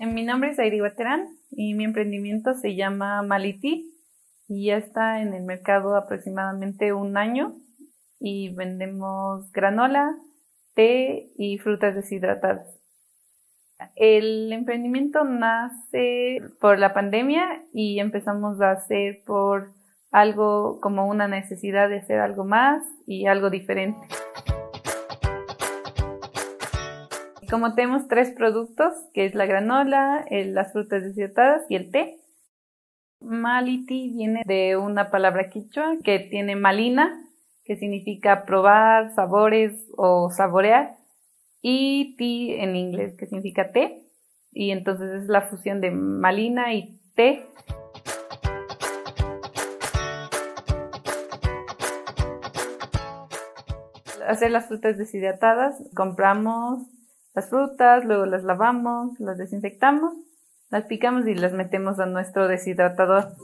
Mi nombre es Airi Baterán y mi emprendimiento se llama Maliti y ya está en el mercado aproximadamente un año y vendemos granola, té y frutas deshidratadas. El emprendimiento nace por la pandemia y empezamos a hacer por algo como una necesidad de hacer algo más y algo diferente. Como tenemos tres productos, que es la granola, las frutas deshidratadas y el té, Maliti viene de una palabra quichua que tiene malina, que significa probar, sabores o saborear, y ti en inglés, que significa té, y entonces es la fusión de malina y té. Hacer las frutas deshidratadas, compramos las frutas, luego las lavamos, las desinfectamos las picamos y las metemos a nuestro deshidratador.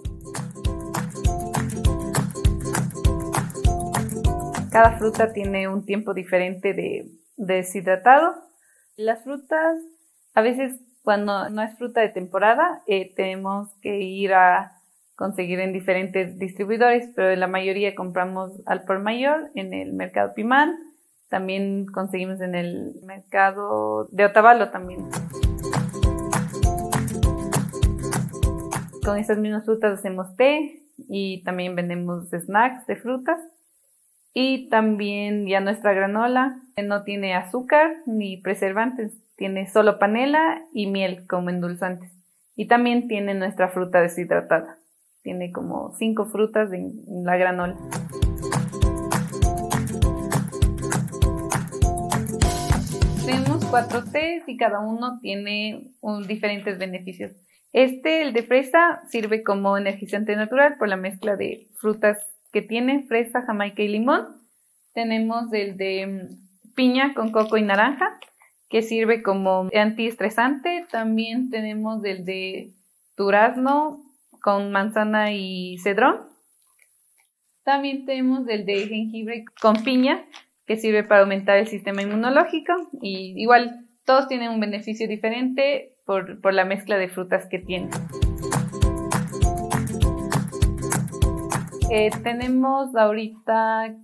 Cada fruta tiene un tiempo diferente de, deshidratado. Las frutas, a veces cuando no es fruta de temporada, eh, tenemos que ir a conseguir en diferentes distribuidores, pero la mayoría compramos al por mayor en el mercado Pimán. También conseguimos en el mercado de Otavalo también. con esas mismas frutas hacemos té y también vendemos snacks de frutas. Y también ya nuestra granola no tiene azúcar ni preservantes, tiene solo panela y miel como endulzantes. Y también tiene nuestra fruta deshidratada. Tiene como cinco frutas en la granola. Cuatro tés y cada uno tiene diferentes beneficios. Este, el de fresa, sirve como energizante natural por la mezcla de frutas que tiene, fresa, jamaica y limón. Tenemos el de mm, piña con coco y naranja, que sirve como antiestresante. También tenemos el de durazno con manzana y cedrón. También tenemos el de jengibre con piña, que sirve para aumentar el sistema inmunológico. Y igual, todos tienen un beneficio diferente por, la mezcla de frutas que tiene. Eh, tenemos ahorita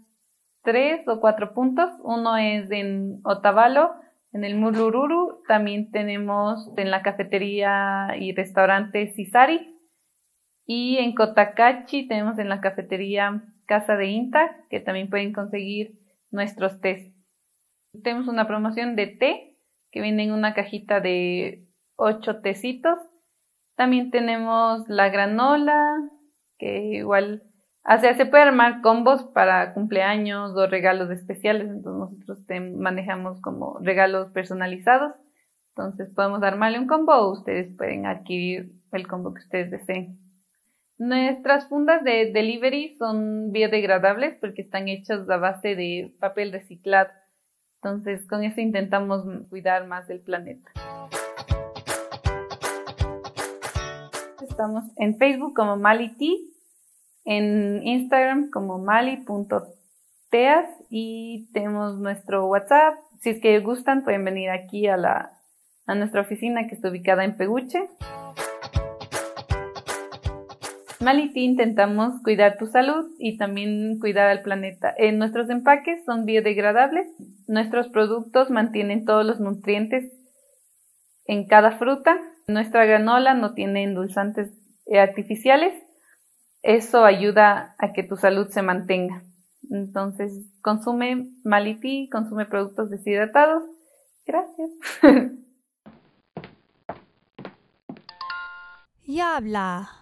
tres o cuatro puntos. Uno es en Otavalo, en el Mulururu. También tenemos en la cafetería y restaurante Cisari. Y en Cotacachi tenemos en la cafetería Casa de Inta, que también pueden conseguir nuestros tés. Tenemos una promoción de té que viene en una cajita de ocho tecitos. También tenemos la granola, que igual, o sea, se puede armar combos para cumpleaños o regalos especiales, entonces nosotros manejamos como regalos personalizados. Entonces podemos armarle un combo o ustedes pueden adquirir el combo que ustedes deseen. Nuestras fundas de delivery son biodegradables porque están hechas a base de papel reciclado. Entonces con eso intentamos cuidar más del planeta. Estamos en Facebook como Maliti, en Instagram como mali.teas y tenemos nuestro WhatsApp. Si es que gustan, pueden venir aquí a, la, a nuestra oficina que está ubicada en Peguche. Maliti intentamos cuidar tu salud y también cuidar al planeta. En nuestros empaques son biodegradables. Nuestros productos mantienen todos los nutrientes en cada fruta nuestra granola no tiene endulzantes artificiales. Eso ayuda a que tu salud se mantenga. Entonces, consume Maliti, consume productos deshidratados. Gracias. Yabla.